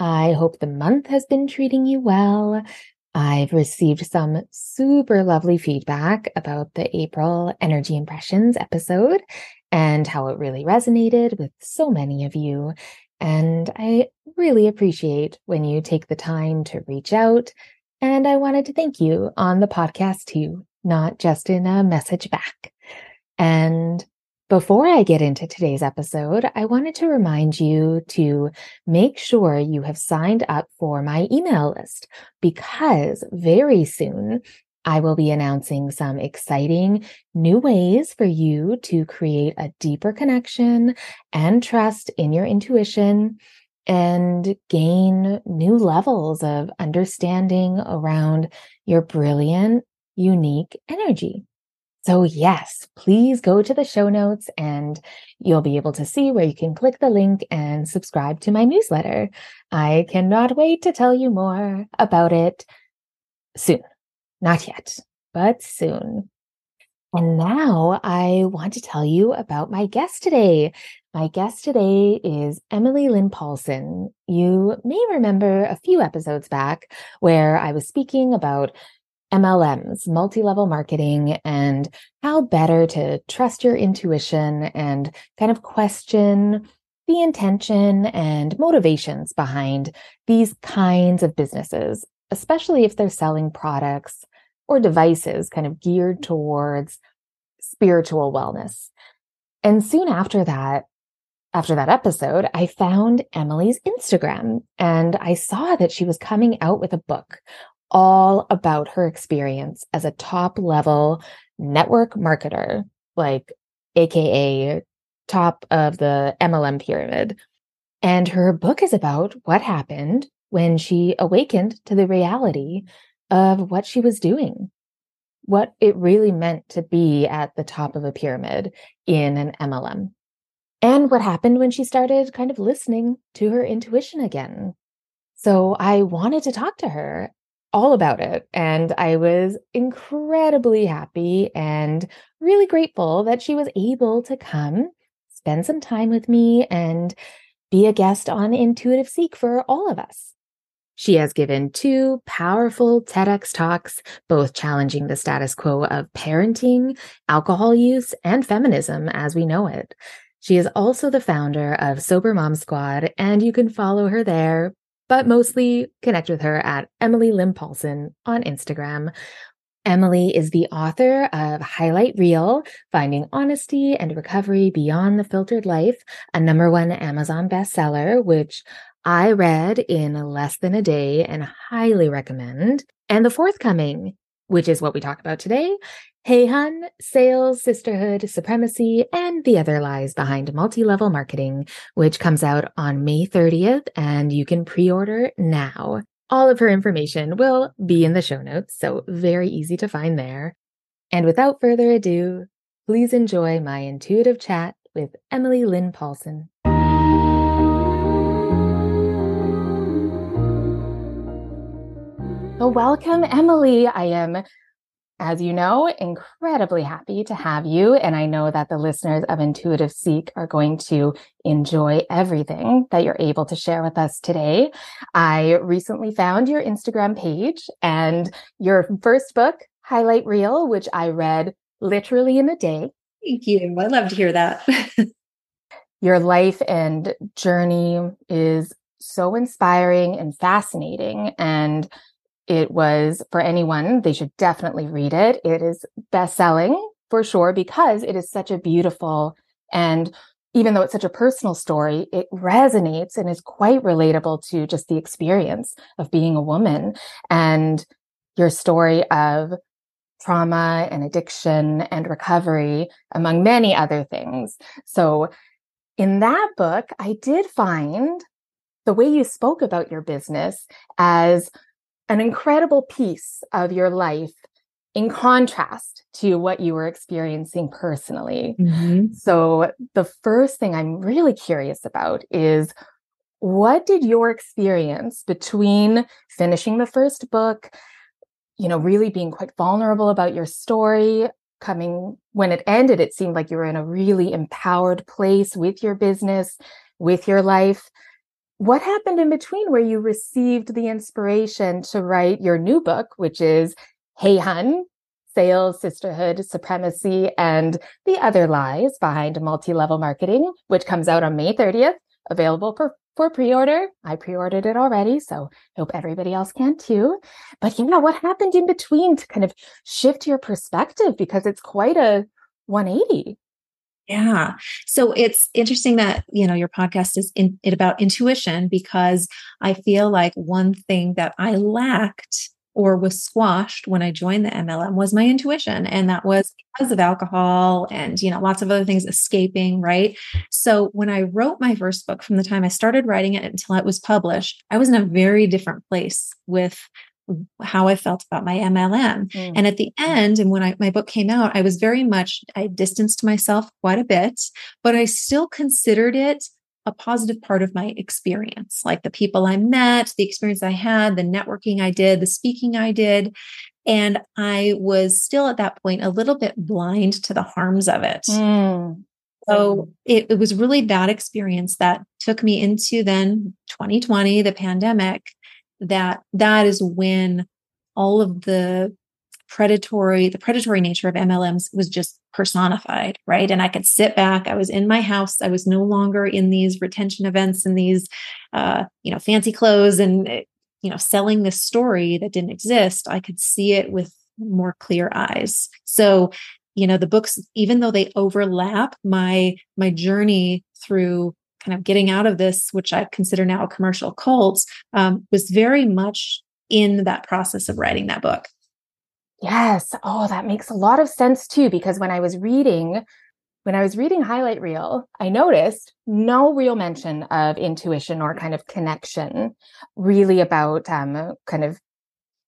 I hope the month has been treating you well. I've received some super lovely feedback about the April Energy Impressions episode and how it really resonated with so many of you. And I really appreciate when you take the time to reach out. And I wanted to thank you on the podcast too, not just in a message back. And before I get into today's episode, I wanted to remind you to make sure you have signed up for my email list because very soon I will be announcing some exciting new ways for you to create a deeper connection and trust in your intuition and gain new levels of understanding around your brilliant, unique energy. So, yes, please go to the show notes and you'll be able to see where you can click the link and subscribe to my newsletter. I cannot wait to tell you more about it soon. Not yet, but soon. And now I want to tell you about my guest today. My guest today is Emily Lynn Paulson. You may remember a few episodes back where I was speaking about MLMs, multi level marketing, and how better to trust your intuition and kind of question the intention and motivations behind these kinds of businesses, especially if they're selling products or devices kind of geared towards spiritual wellness. And soon after that, after that episode, I found Emily's Instagram and I saw that she was coming out with a book all about her experience as a top level network marketer, like AKA top of the MLM pyramid. And her book is about what happened when she awakened to the reality of what she was doing, what it really meant to be at the top of a pyramid in an MLM, and what happened when she started kind of listening to her intuition again. So I wanted to talk to her all about it. And I was incredibly happy and really grateful that she was able to come spend some time with me and be a guest on Intuitive Seek for all of us. She has given two powerful TEDx talks, both challenging the status quo of parenting, alcohol use, and feminism as we know it. She is also the founder of Sober Mom Squad, and you can follow her there but mostly connect with her at Emily Lynn Paulson on Instagram. Emily is the author of Highlight Real Finding Honesty and Recovery Beyond the Filtered Life, a number one Amazon bestseller, which I read in less than a day and highly recommend. And the forthcoming, which is what we talk about today, Hey Hun, Sales, Sisterhood, Supremacy, and the Other Lies Behind Multi Level Marketing, which comes out on May 30th, and you can pre order now. All of her information will be in the show notes, so very easy to find there. And without further ado, please enjoy my intuitive chat with Emily Lynn Paulson. Welcome, Emily. I am as you know, incredibly happy to have you. And I know that the listeners of Intuitive Seek are going to enjoy everything that you're able to share with us today. I recently found your Instagram page and your first book, Highlight Real, which I read literally in a day. Thank you. I love to hear that. your life and journey is so inspiring and fascinating. And it was for anyone, they should definitely read it. It is best selling for sure because it is such a beautiful and even though it's such a personal story, it resonates and is quite relatable to just the experience of being a woman and your story of trauma and addiction and recovery, among many other things. So, in that book, I did find the way you spoke about your business as an incredible piece of your life in contrast to what you were experiencing personally. Mm-hmm. So, the first thing I'm really curious about is what did your experience between finishing the first book, you know, really being quite vulnerable about your story, coming when it ended, it seemed like you were in a really empowered place with your business, with your life. What happened in between where you received the inspiration to write your new book, which is Hey Hun, Sales, Sisterhood, Supremacy, and the Other Lies Behind Multi Level Marketing, which comes out on May 30th, available for, for pre order. I pre ordered it already, so hope everybody else can too. But yeah, what happened in between to kind of shift your perspective? Because it's quite a 180. Yeah. So it's interesting that, you know, your podcast is in, it about intuition because I feel like one thing that I lacked or was squashed when I joined the MLM was my intuition. And that was because of alcohol and, you know, lots of other things escaping, right? So when I wrote my first book from the time I started writing it until it was published, I was in a very different place with how I felt about my MLM. Mm. And at the end, and when I, my book came out, I was very much, I distanced myself quite a bit, but I still considered it a positive part of my experience, like the people I met, the experience I had, the networking I did, the speaking I did. And I was still at that point a little bit blind to the harms of it. Mm. So it, it was really that experience that took me into then 2020, the pandemic, that that is when all of the predatory the predatory nature of mlms was just personified right? And i could sit back i was in my house i was no longer in these retention events and these uh, you know fancy clothes and eh, you know selling this story that didn't exist i could see it with more clear eyes. So you know the books even though they overlap my my journey through kind of getting out of this, which I consider now a commercial cult, um, was very much in that process of writing that book. Yes. Oh, that makes a lot of sense too, because when I was reading, when I was reading Highlight Real, I noticed no real mention of intuition or kind of connection, really about um, kind of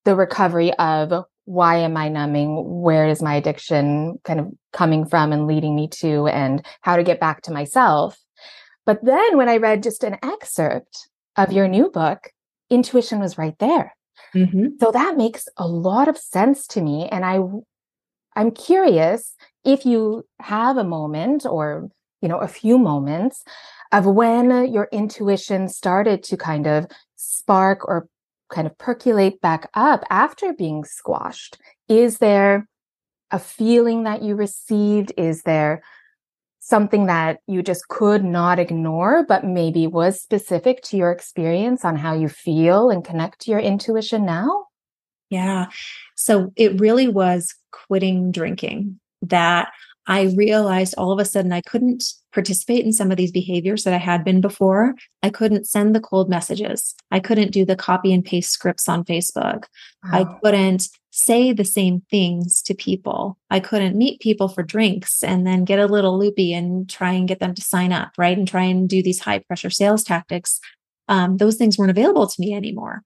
the recovery of why am I numbing? Where is my addiction kind of coming from and leading me to, and how to get back to myself. But then when I read just an excerpt of your new book, intuition was right there. Mm-hmm. So that makes a lot of sense to me. And I, I'm curious if you have a moment or, you know, a few moments of when your intuition started to kind of spark or kind of percolate back up after being squashed. Is there a feeling that you received? Is there something that you just could not ignore, but maybe was specific to your experience on how you feel and connect to your intuition now? Yeah. So it really was quitting drinking that I realized all of a sudden I couldn't participate in some of these behaviors that I had been before. I couldn't send the cold messages. I couldn't do the copy and paste scripts on Facebook. Wow. I couldn't say the same things to people. I couldn't meet people for drinks and then get a little loopy and try and get them to sign up, right? And try and do these high pressure sales tactics. Um, those things weren't available to me anymore.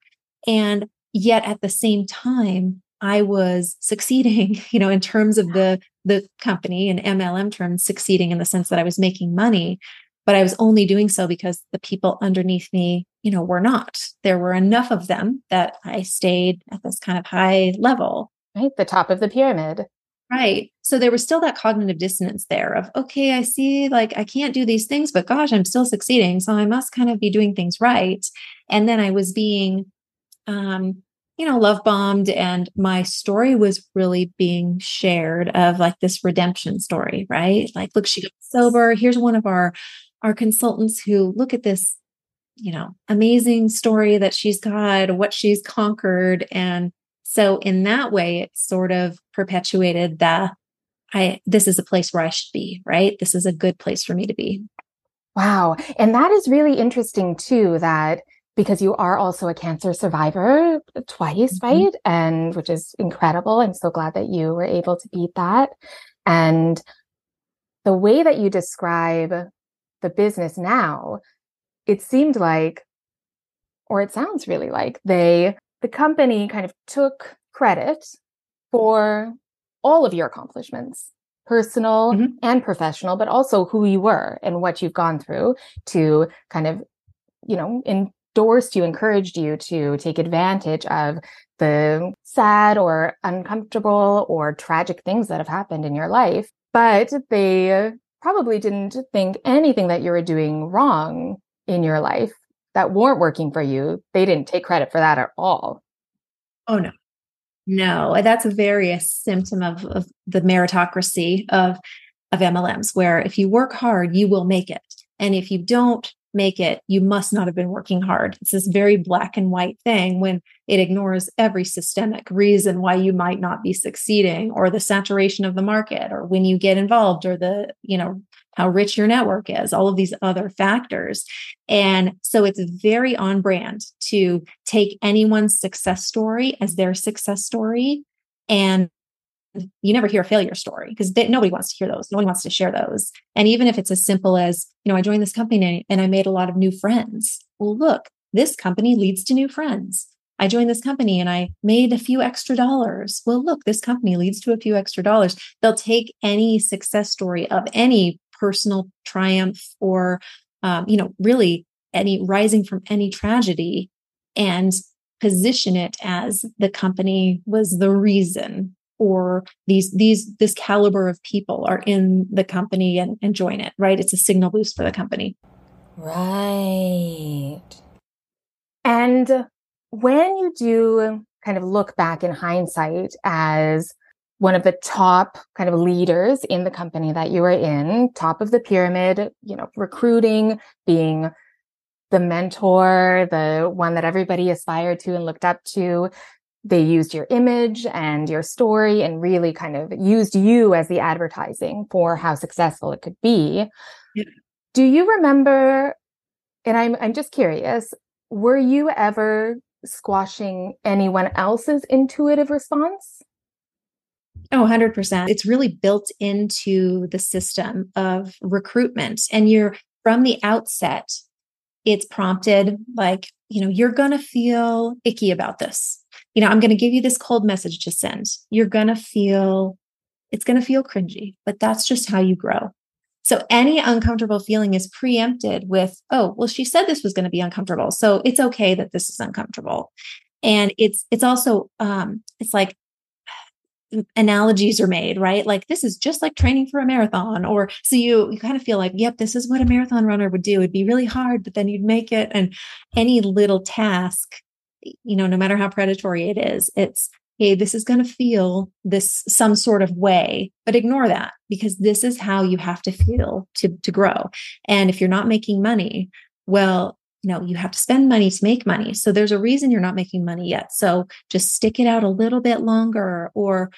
And yet at the same time, I was succeeding, you know, in terms of the the company in MLM terms, succeeding in the sense that I was making money, but I was only doing so because the people underneath me you know, were not. There were enough of them that I stayed at this kind of high level. Right. The top of the pyramid. Right. So there was still that cognitive dissonance there of, okay, I see like I can't do these things, but gosh, I'm still succeeding. So I must kind of be doing things right. And then I was being, um, you know, love bombed and my story was really being shared of like this redemption story, right? Like, look, she got sober. Here's one of our, our consultants who look at this you know, amazing story that she's got, what she's conquered. And so in that way, it sort of perpetuated the I this is a place where I should be, right? This is a good place for me to be. Wow. And that is really interesting too, that because you are also a cancer survivor twice, mm-hmm. right? And which is incredible. I'm so glad that you were able to beat that. And the way that you describe the business now it seemed like or it sounds really like they, the company kind of took credit for all of your accomplishments, personal mm-hmm. and professional, but also who you were and what you've gone through to kind of, you know, endorsed you, encouraged you to take advantage of the sad or uncomfortable or tragic things that have happened in your life. But they probably didn't think anything that you were doing wrong in your life that weren't working for you. They didn't take credit for that at all. Oh, no. No, uh, that's a various uh, symptom of, of the meritocracy of, of MLMs, where if you work hard, you will make it. And if you don't, make it, you must not have been working hard. It's this very black and white thing when it ignores every systemic reason why you might not be succeeding or the saturation of the market or when you get involved or the, you know, how rich your network is, all of these other factors. And so it's very on brand to take anyone's success story as their success story and you never hear a failure story because nobody wants to hear those. Nobody wants to share those. And even if it's as simple as, you know, I joined this company and I made a lot of new friends. Well, look, this company leads to new friends. I joined this company and I made a few extra dollars. Well, look, this company leads to a few extra dollars. They'll take any success story of any personal triumph or, um, you know, really any rising from any tragedy and position it as the company was the reason or these these this caliber of people are in the company and, and join it right? It's a signal boost for the company. Right. And when you do kind of look back in hindsight as one of the top kind of leaders in the company that you were in top of the pyramid you know recruiting being the mentor the one that everybody aspired to and looked up to they used your image and your story and really kind of used you as the advertising for how successful it could be. Yeah. Do you remember and I'm I'm just curious, were you ever squashing anyone else's intuitive response? Oh, 100%. It's really built into the system of recruitment and you're from the outset it's prompted like, you know, you're going to feel icky about this you know, I'm going to give you this cold message to send. You're going to feel, it's going to feel cringy, but that's just how you grow. So any uncomfortable feeling is preempted with, oh, well, she said this was going to be uncomfortable. So it's okay that this is uncomfortable. And it's, it's also, um, it's like analogies are made, right? Like this is just like training for a marathon. Or so you you kind of feel like, yep, this is what a marathon runner would do. It'd be really hard, but then you'd make it. And any little task you know, no matter how predatory it is, it's, hey, this is going to feel this some sort of way, but ignore that because this is how you have to feel to, to grow. And if you're not making money, well, you know, you have to spend money to make money. So there's a reason you're not making money yet. So just stick it out a little bit longer or,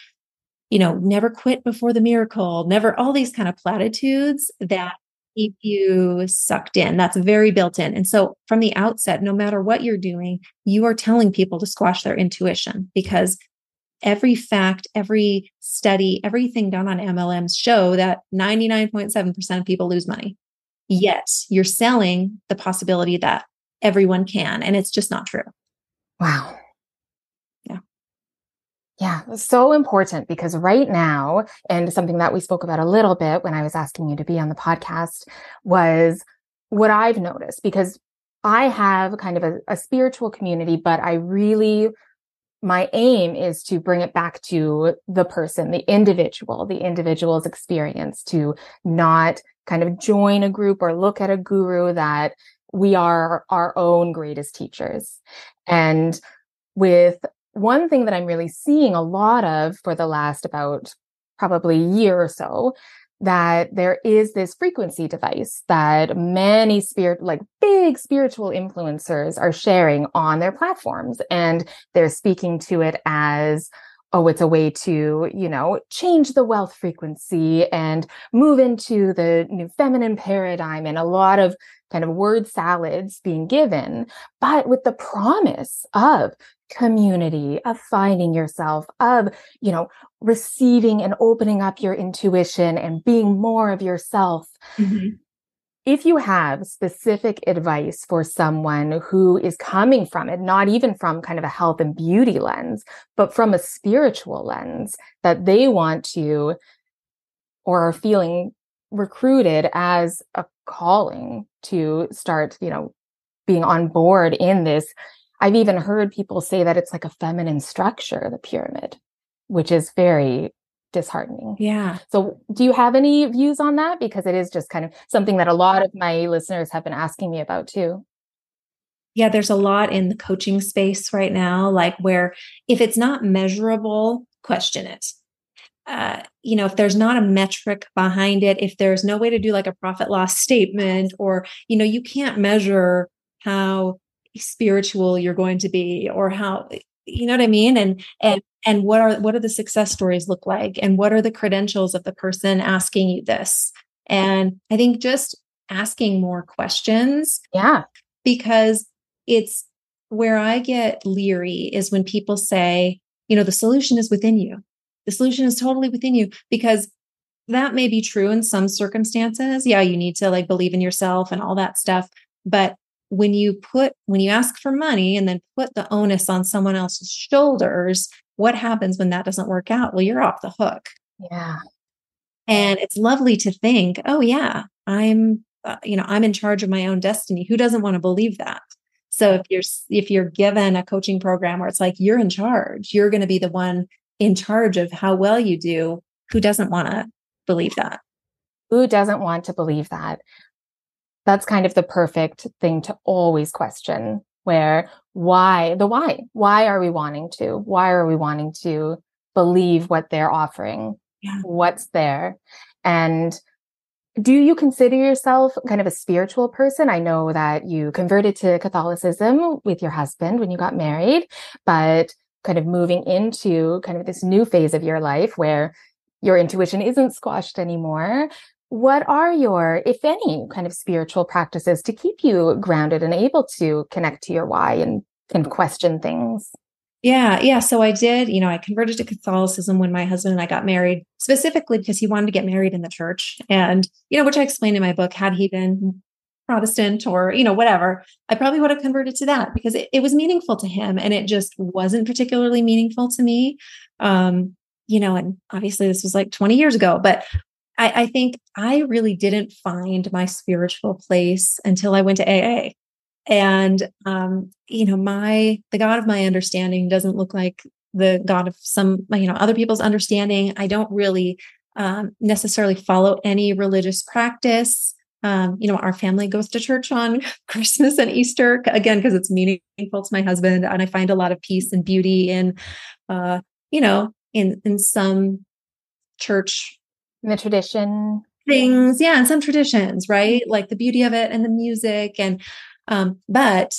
you know, never quit before the miracle, never all these kind of platitudes that keep you sucked in. That's very built in. And so from the outset, no matter what you're doing, you are telling people to squash their intuition because every fact, every study, everything done on MLMs show that 99.7% of people lose money. Yet you're selling the possibility that everyone can. And it's just not true. Wow. Yeah, so important because right now, and something that we spoke about a little bit when I was asking you to be on the podcast was what I've noticed because I have kind of a, a spiritual community, but I really, my aim is to bring it back to the person, the individual, the individual's experience to not kind of join a group or look at a guru that we are our own greatest teachers. And with one thing that I'm really seeing a lot of for the last about probably year or so that there is this frequency device that many spirit like big spiritual influencers are sharing on their platforms and they're speaking to it as oh it's a way to you know change the wealth frequency and move into the new feminine paradigm and a lot of kind of word salads being given but with the promise of community, of finding yourself, of, you know, receiving and opening up your intuition and being more of yourself. Mm-hmm. if you have specific advice for someone who is coming from it, not even from kind of a health and beauty lens, but from a spiritual lens that they want to or are feeling recruited as a calling to start, you know, being on board in this. I've even heard people say that it's like a feminine structure, the pyramid, which is very disheartening. Yeah. So, do you have any views on that? Because it is just kind of something that a lot of my listeners have been asking me about too. Yeah, there's a lot in the coaching space right now, like where if it's not measurable, question it. Uh, you know, if there's not a metric behind it, if there's no way to do like a profit loss statement, or, you know, you can't measure how spiritual you're going to be or how you know what i mean? And and and what are what are the success stories look like? And what are the credentials of the person asking you this? And i think just asking more questions yeah. because it's where i get leery is when people say you know the solution is within you the solution is totally within you because that may be true in some circumstances. Yeah you need to like believe in yourself and all that stuff but when you put when you ask for money and then put the onus on someone else's shoulders what happens when that doesn't work out? Well you're off the hook. Yeah. And it's lovely to think oh yeah i'm uh, you know i'm in charge of my own destiny. Who doesn't want to believe that? So if you're if you're given a coaching program where it's like you're in charge. You're going to be the one in charge of how well you do who doesn't want to believe that? Who doesn't want to believe that? That's kind of the perfect thing to always question where why the why. Why are we wanting to? Why are we wanting to believe what they're offering? Yeah. what's there? And do you consider yourself kind of a spiritual person? I know that you converted to catholicism with your husband when you got married but kind of moving into kind of this new phase of your life where your intuition isn't squashed anymore what are your, if any, kind of spiritual practices to keep you grounded and able to connect to your why and, and question things? Yeah, yeah. So I did, you know, I converted to Catholicism when my husband and I got married, specifically because he wanted to get married in the church. And, you know, which I explained in my book, had he been Protestant or, you know, whatever, I probably would have converted to that because it, it was meaningful to him and it just wasn't particularly meaningful to me. Um, you know, and obviously this was like 20 years ago, but I, I think I really didn't find my spiritual place until I went to AA. And um, you know, my the God of my understanding doesn't look like the God of some, you know, other people's understanding. I don't really um, necessarily follow any religious practice. Um, you know, our family goes to church on Christmas and Easter again because it's meaningful to my husband, and I find a lot of peace and beauty in, uh, you know, in in some church in the tradition things yeah and some traditions right? Like the beauty of it and the music and um but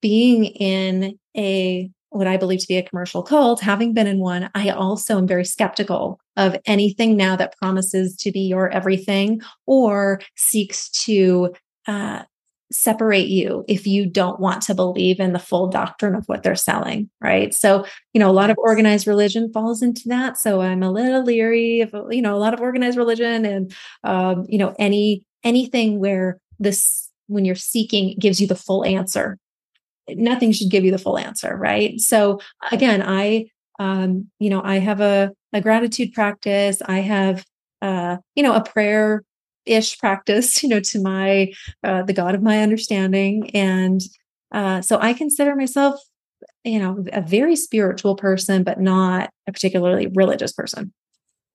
being in a what I believe to be a commercial cult, having been in one, I also am very skeptical of anything now that promises to be your everything or seeks to uh, separate you if you don't want to believe in the full doctrine of what they're selling right? So you know a lot of organized religion falls into that. So i'm a little leery of you know a lot of organized religion and um, you know any anything where this when you're seeking gives you the full answer nothing should give you the full answer right so again i um you know i have a, a gratitude practice i have uh you know a prayer ish practice, you know, to my uh, the God of my understanding, and uh, so I consider myself, you know, a very spiritual person, but not a particularly religious person.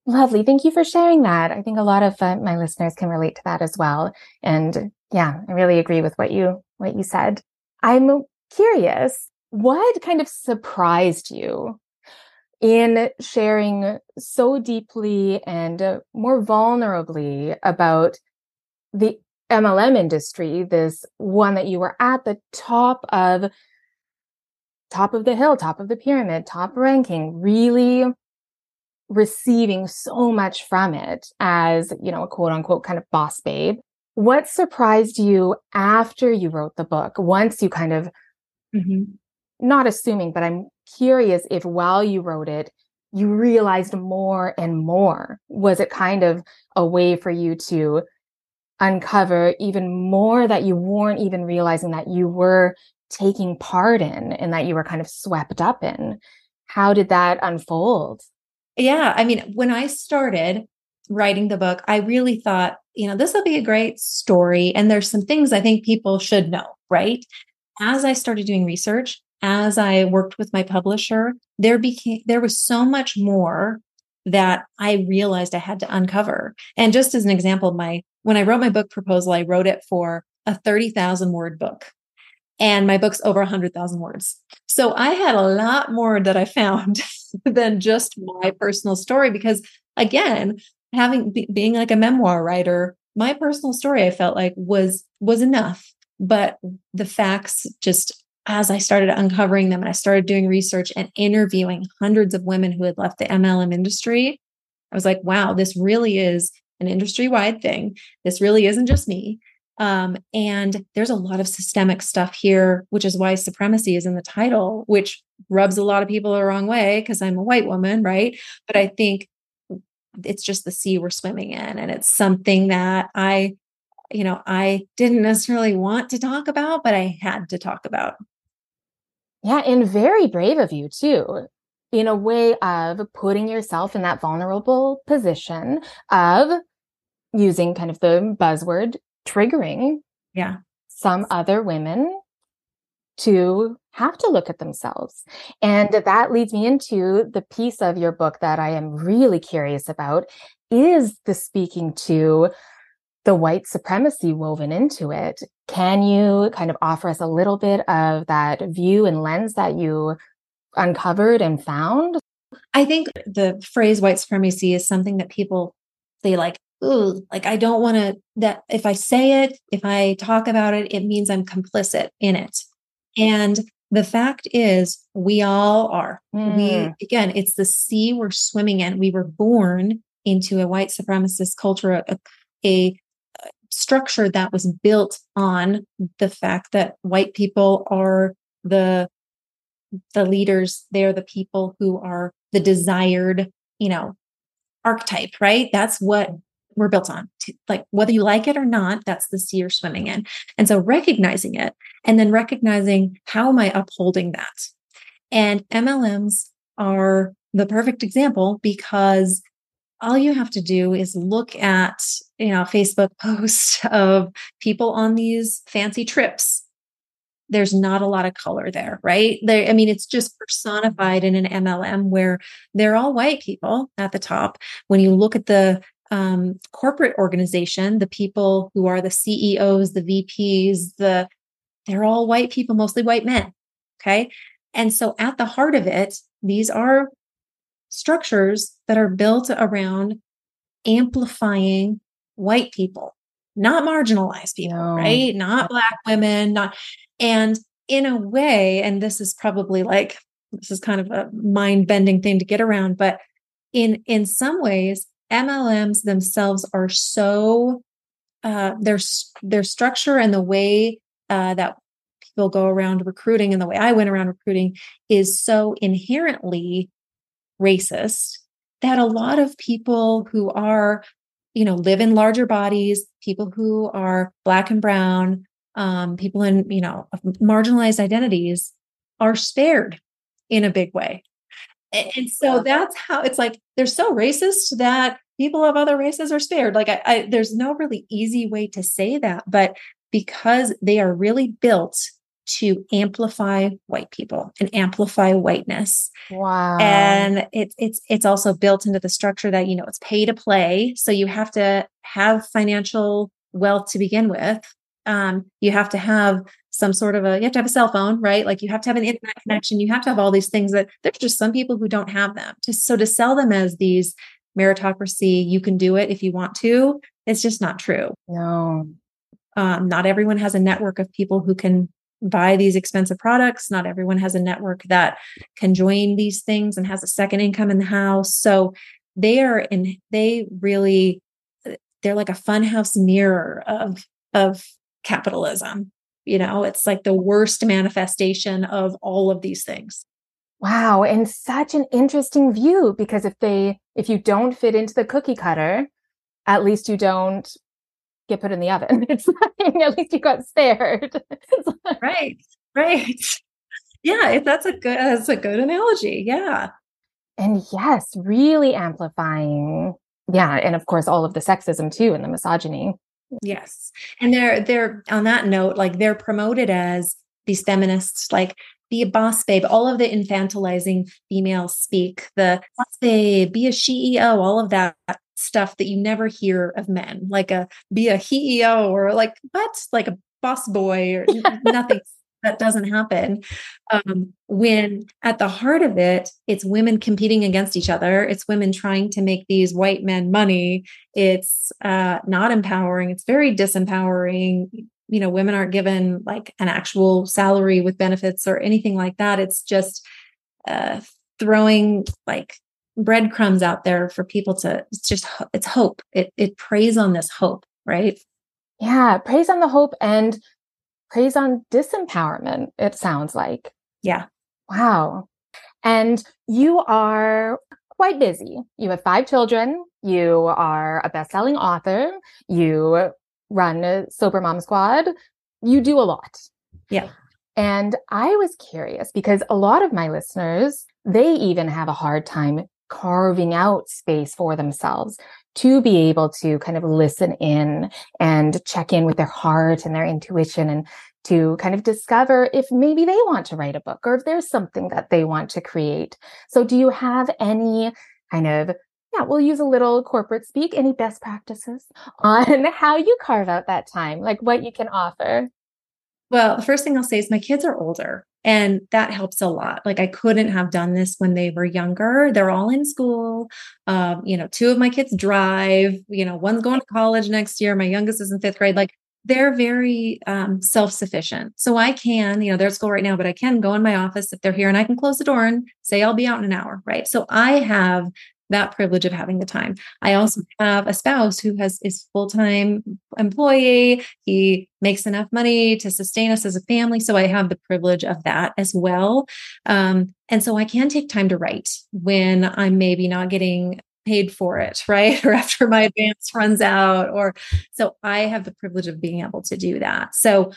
Lovely. Thank you for sharing that. I think a lot of uh, my listeners can relate to that as well. And yeah, I really agree with what you what you said. I'm curious, what kind of surprised you in sharing so deeply and uh, more vulnerably about the MLM industry, this one that you were at the top of top of the hill, top of the pyramid, top ranking, really receiving so much from it as, you know, a quote unquote kind of boss babe. What surprised you after you wrote the book? Once you kind of mm-hmm. not assuming, but I'm curious if while you wrote it, you realized more and more. Was it kind of a way for you to uncover even more that you weren't even realizing that you were taking part in and that you were kind of swept up in. How did that unfold? Yeah. I mean, when I started writing the book, I really thought, you know, this will be a great story. And there's some things I think people should know, right? As I started doing research, as I worked with my publisher, there became there was so much more that I realized I had to uncover. And just as an example, my when I wrote my book proposal, I wrote it for a 30,000 word book. And my book's over 100,000 words. So I had a lot more that I found than just my personal story because again, having be, being like a memoir writer, my personal story I felt like was was enough. But the facts just as I started uncovering them and I started doing research and interviewing hundreds of women who had left the MLM industry, I was like, wow, this really is an industry wide thing. This really isn't just me. Um, and there's a lot of systemic stuff here, which is why supremacy is in the title, which rubs a lot of people the wrong way because I'm a white woman, right? But I think it's just the sea we're swimming in. And it's something that I, you know, I didn't necessarily want to talk about, but I had to talk about. Yeah, and very brave of you too, in a way of putting yourself in that vulnerable position of using kind of the buzzword triggering yeah some other women to have to look at themselves. And that leads me into the piece of your book that I am really curious about is the speaking to the white supremacy woven into it. Can you kind of offer us a little bit of that view and lens that you uncovered and found? I think the phrase white supremacy is something that people they like, ooh, like I don't want to that if I say it, if I talk about it, it means I'm complicit in it. And the fact is we all are. Mm. We hmm. again, it's the sea we're swimming in. We were born into a white supremacist culture, a, a structure that was built on the fact that white people are the the leaders they're the people who are the desired you know archetype right? That's what we're built on. Like whether you like it or not that's the sea you're swimming in. And so recognizing it and then recognizing how am i upholding that? And mlms are the perfect example because all you have to do is look at you know facebook posts of people on these fancy trips. There's not a lot of color there right? I mean it's just personified in an mlm where they're all white people at the top. When you look at the um, corporate organization the people who are the ceos the vps the they're all white people mostly white men okay? And so at the heart of it these are structures that are built around amplifying white people, not marginalized people, no. right? Not black women, not and in a way, and this is probably like this is kind of a mind-bending thing to get around, but in in some ways, MLMs themselves are so uh, their their structure and the way uh, that people go around recruiting and the way I went around recruiting is so inherently racist that a lot of people who are you know live in larger bodies people who are black and brown um, people in you know marginalized identities are spared in a big way. And so that's how it's like they're so racist that people of other races are spared. Like I, I, there's no really easy way to say that but because they are really built to amplify white people and amplify whiteness. Wow. And it's it's it's also built into the structure that you know it's pay to play. So you have to have financial wealth to begin with. Um, you have to have some sort of a you have to have a cell phone, right? Like you have to have an internet connection. You have to have all these things that there's just some people who don't have them. Just so to sell them as these meritocracy, you can do it if you want to, it's just not true. No. Um, not everyone has a network of people who can buy these expensive products. Not everyone has a network that can join these things and has a second income in the house. So they are in, they really, they're like a funhouse mirror of, of capitalism. You know, it's like the worst manifestation of all of these things. Wow. And such an interesting view because if they, if you don't fit into the cookie cutter, at least you don't get put in the oven. It's like, at least you got spared. right. Right. Yeah, that's a good that's a good analogy. Yeah. And yes, really amplifying. Yeah, and of course all of the sexism too and the misogyny. Yes. And they're they're on that note like they're promoted as these feminists like be a boss babe, all of the infantilizing female speak, the boss babe, be a CEO, all of that stuff that you never hear of men, like a be a CEO or like what, like a boss boy or nothing. That doesn't happen. Um, when at the heart of it, it's women competing against each other. It's women trying to make these white men money. It's uh, not empowering. It's very disempowering you know women aren't given like an actual salary with benefits or anything like that it's just uh, throwing like breadcrumbs out there for people to it's just it's hope. It it preys on this hope right? Yeah preys on the hope and preys on disempowerment it sounds like. Yeah. Wow. And you are quite busy. You have five children. You are a best-selling author. You run a Sober Mom Squad, you do a lot. Yeah. And I was curious because a lot of my listeners, they even have a hard time carving out space for themselves to be able to kind of listen in and check in with their heart and their intuition and to kind of discover if maybe they want to write a book or if there's something that they want to create. So do you have any kind of yeah, we'll use a little corporate speak. Any best practices on how you carve out that time, like what you can offer? Well, the first thing I'll say is my kids are older and that helps a lot. Like I couldn't have done this when they were younger. They're all in school. Um, you know, two of my kids drive, you know, one's going to college next year. My youngest is in fifth grade. Like they're very um, self-sufficient. So I can, you know, they're at school right now, but I can go in my office if they're here and I can close the door and say I'll be out in an hour. Right. So I have that privilege of having the time. I also have a spouse who has is full-time employee. He makes enough money to sustain us as a family. So I have the privilege of that as well. Um, and so I can take time to write when I'm maybe not getting paid for it, right? Or after my advance runs out, or so I have the privilege of being able to do that. So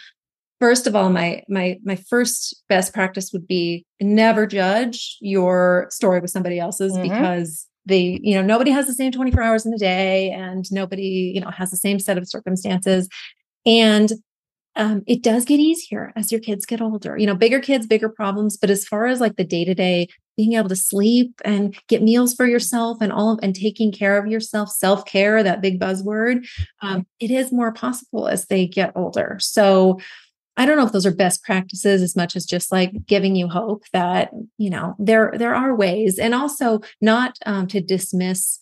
first of all my my my first best practice would be never judge your story with somebody else's mm-hmm. because the you know nobody has the same 24 hours in a day and nobody you know has the same set of circumstances. And um, it does get easier as your kids get older you know bigger kids bigger problems. But as far as like the day to day being able to sleep and get meals for yourself and all of and taking care of yourself self care that big buzzword um, it is more possible as they get older. So I don't know if those are best practices as much as just like giving you hope that you know there there are ways, and also not um, to dismiss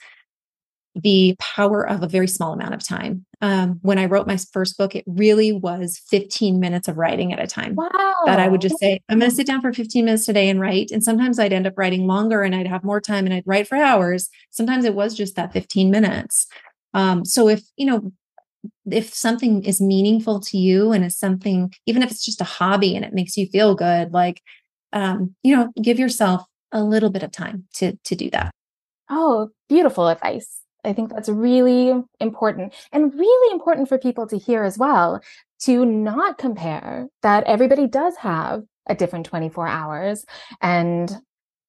the power of a very small amount of time. Um, when I wrote my first book, it really was 15 minutes of writing at a time. Wow. That I would just say, I'm going to sit down for 15 minutes today and write. And sometimes I'd end up writing longer and I'd have more time and I'd write for hours. Sometimes it was just that 15 minutes. Um, so if, you know, if something is meaningful to you and is something even if it's just a hobby and it makes you feel good like um you know give yourself a little bit of time to to do that. Oh beautiful advice. I think that's really important and really important for people to hear as well to not compare that everybody does have a different 24 hours and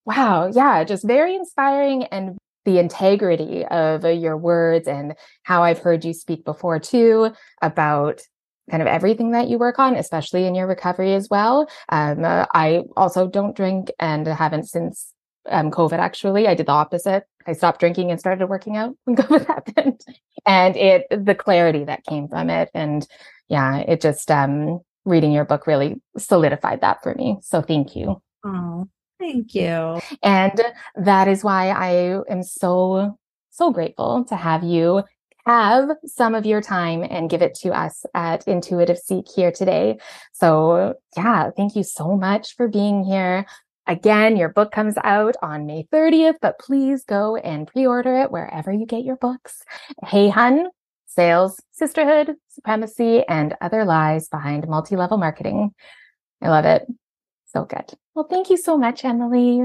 wow yeah just very inspiring and the integrity of uh, your words and how I've heard you speak before too about kind of everything that you work on, especially in your recovery as well. Um, uh, I also don't drink and haven't since um, COVID. Actually, I did the opposite. I stopped drinking and started working out when COVID happened, and it the clarity that came from it, and yeah, it just um, reading your book really solidified that for me. So thank you. Thank you. And that is why I am so, so grateful to have you have some of your time and give it to us at Intuitive Seek here today. So yeah, thank you so much for being here. Again, your book comes out on May 30th, but please go and pre-order it wherever you get your books. Hey Hun, sales, sisterhood, supremacy, and other lies behind multi-level marketing. I love it. So good. Well, thank you so much, Emily.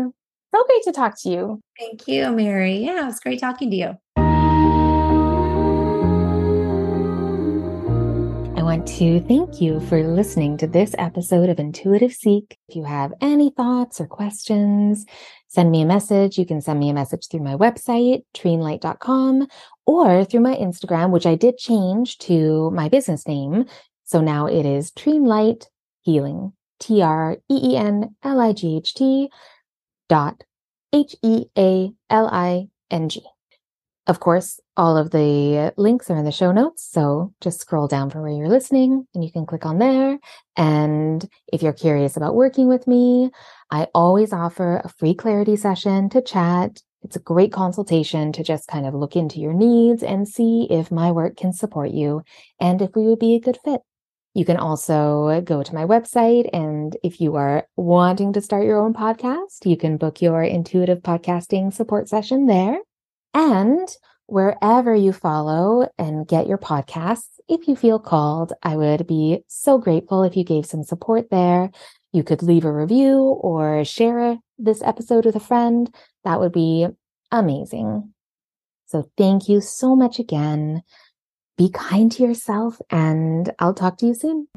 So great to talk to you. Thank you, Mary. Yeah, it was great talking to you. I want to thank you for listening to this episode of Intuitive Seek. If you have any thoughts or questions, send me a message. You can send me a message through my website, treenlight.com, or through my Instagram, which I did change to my business name. So now it is Treenlight Healing, T R E E N L I G H T dot H E A L I N G. Of course, all of the links are in the show notes. So just scroll down from where you're listening and you can click on there. And if you're curious about working with me, I always offer a free clarity session to chat. It's a great consultation to just kind of look into your needs and see if my work can support you and if we would be a good fit. You can also go to my website. And if you are wanting to start your own podcast, you can book your intuitive podcasting support session there. And wherever you follow and get your podcasts, if you feel called, I would be so grateful if you gave some support there. You could leave a review or share this episode with a friend. That would be amazing. So thank you so much again. Be kind to yourself and I'll talk to you soon.